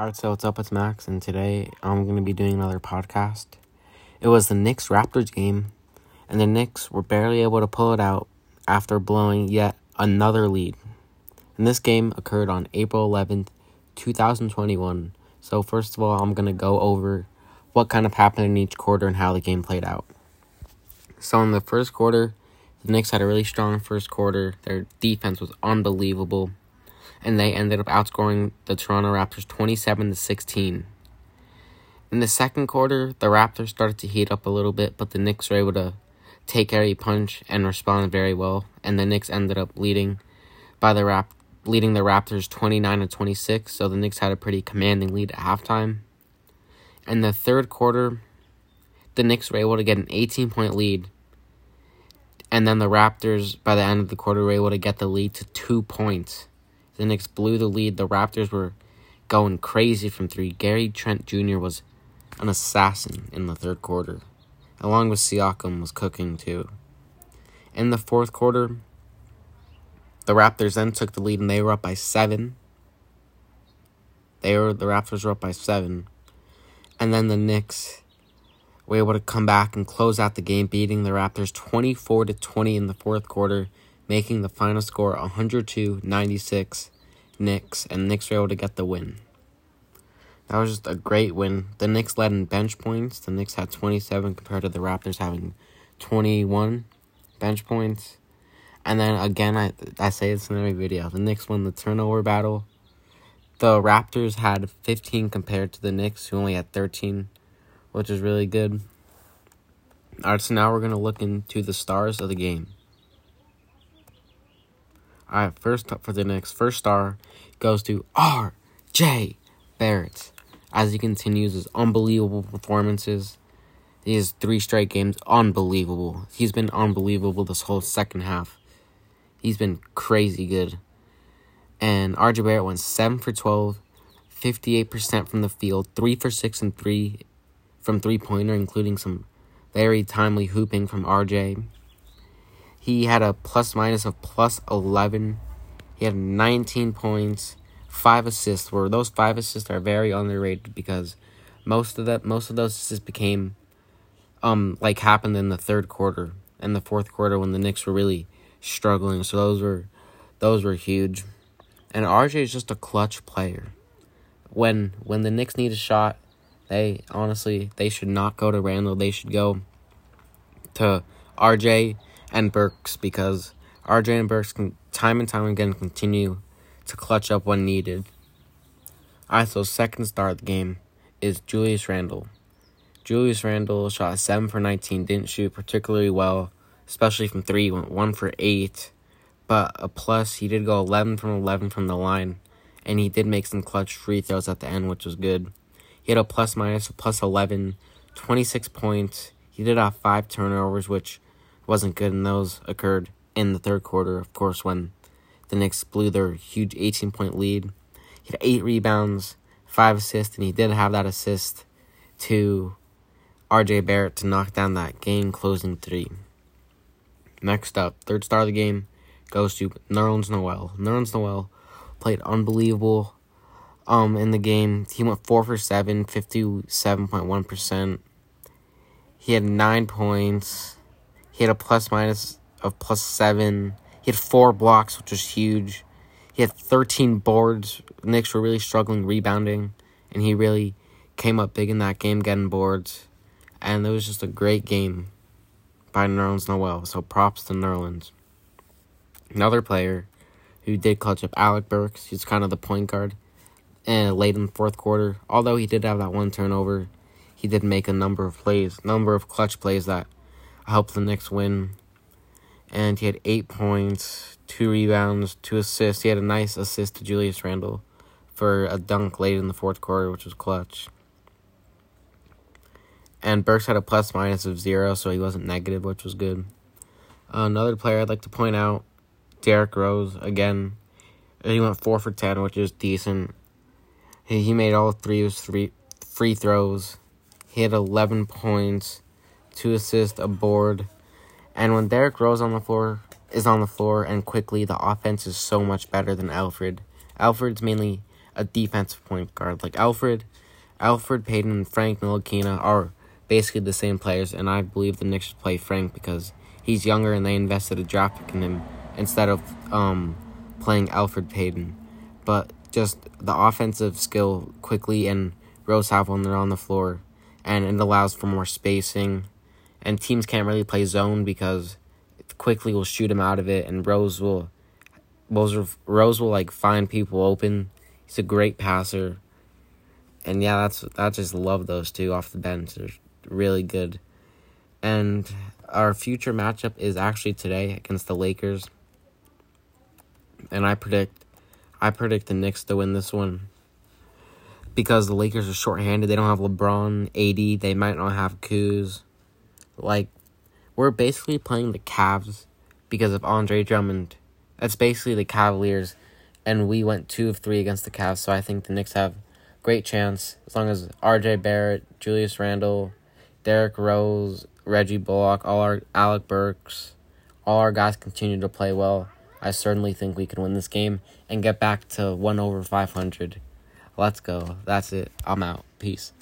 Alright, so what's up? It's Max, and today I'm going to be doing another podcast. It was the Knicks Raptors game, and the Knicks were barely able to pull it out after blowing yet another lead. And this game occurred on April 11th, 2021. So, first of all, I'm going to go over what kind of happened in each quarter and how the game played out. So, in the first quarter, the Knicks had a really strong first quarter. Their defense was unbelievable and they ended up outscoring the Toronto Raptors 27 to 16. In the second quarter, the Raptors started to heat up a little bit, but the Knicks were able to take every punch and respond very well, and the Knicks ended up leading by the Rap leading the Raptors 29 to 26, so the Knicks had a pretty commanding lead at halftime. In the third quarter, the Knicks were able to get an 18 point lead. And then the Raptors, by the end of the quarter, were able to get the lead to two points. The Knicks blew the lead. The Raptors were going crazy from three. Gary Trent Jr. was an assassin in the third quarter, along with Siakam was cooking too. In the fourth quarter, the Raptors then took the lead and they were up by seven. They were the Raptors were up by seven, and then the Knicks were able to come back and close out the game, beating the Raptors twenty four to twenty in the fourth quarter making the final score 102 96 Knicks, and Knicks were able to get the win. That was just a great win. The Knicks led in bench points. The Knicks had 27 compared to the Raptors having 21 bench points. And then again, I, I say this in every video the Knicks won the turnover battle. The Raptors had 15 compared to the Knicks, who only had 13, which is really good. Alright, so now we're going to look into the stars of the game. All right, first up for the Knicks first star goes to R.J. Barrett as he continues his unbelievable performances. He has three straight games, unbelievable. He's been unbelievable this whole second half. He's been crazy good. And RJ Barrett went 7 for 12, 58% from the field, 3 for 6 and 3 from three pointer, including some very timely hooping from RJ. He had a plus minus of plus 11. He had 19 points, 5 assists. Where those 5 assists are very underrated because most of that most of those assists became um like happened in the third quarter and the fourth quarter when the Knicks were really struggling. So those were those were huge. And RJ is just a clutch player. When when the Knicks need a shot, they honestly they should not go to Randle. They should go to RJ and Burks because RJ and Burks can time and time again continue to clutch up when needed. So second star of the game is Julius Randle. Julius Randle shot 7 for 19, didn't shoot particularly well, especially from 3, went 1 for 8. But a plus, he did go 11 from 11 from the line, and he did make some clutch free throws at the end, which was good. He had a plus minus, a plus 11, 26 points. He did have 5 turnovers, which wasn't good, and those occurred in the third quarter, of course, when the Knicks blew their huge 18 point lead. He had eight rebounds, five assists, and he did have that assist to RJ Barrett to knock down that game closing three. Next up, third star of the game goes to Nerlens Noel. Nerlens Noel played unbelievable um in the game. He went 4 for 7, 57.1%. He had 9 points, he had a plus minus of plus seven. He had four blocks, which was huge. He had 13 boards. Knicks were really struggling rebounding, and he really came up big in that game, getting boards. And it was just a great game by Nerlens Noel. So props to Nerlens. Another player who did clutch up Alec Burks. He's kind of the point guard. And late in the fourth quarter, although he did have that one turnover, he did make a number of plays, number of clutch plays that helped the Knicks win. And he had eight points, two rebounds, two assists. He had a nice assist to Julius Randle for a dunk late in the fourth quarter, which was clutch. And Burks had a plus minus of zero, so he wasn't negative, which was good. Another player I'd like to point out, Derrick Rose, again, he went four for ten, which is decent. He, he made all three of his three free throws. He had eleven points two assists, a board. And when Derrick Rose on the floor is on the floor and Quickley, the offense is so much better than Alfred. Alfred's mainly a defensive point guard like Alfred, Alfred Payton and Frank Ntilikina are basically the same players, and I believe the Knicks should play Frank because he's younger and they invested a draft pick in him instead of um, playing Alfred Payton. But just the offensive skill Quickley and Rose have when they're on the floor, and it allows for more spacing. And teams can't really play zone because Quickley will shoot him out of it, and Rose will Rose, Rose will like find people open. He's a great passer, and yeah, that's I just love those two off the bench. They're really good, and our future matchup is actually today against the Lakers, and I predict I predict the Knicks to win this one because the Lakers are shorthanded. They don't have LeBron, AD. They might not have Kuz. Like, we're basically playing the Cavs because of Andre Drummond. That's basically the Cavaliers, and we went two of three against the Cavs. So I think the Knicks have great chance as long as R.J. Barrett, Julius Randle, Derrick Rose, Reggie Bullock, all our Alec Burks, all our guys continue to play well. I certainly think we can win this game and get back to one over 500. Let's go. That's it. I'm out. Peace.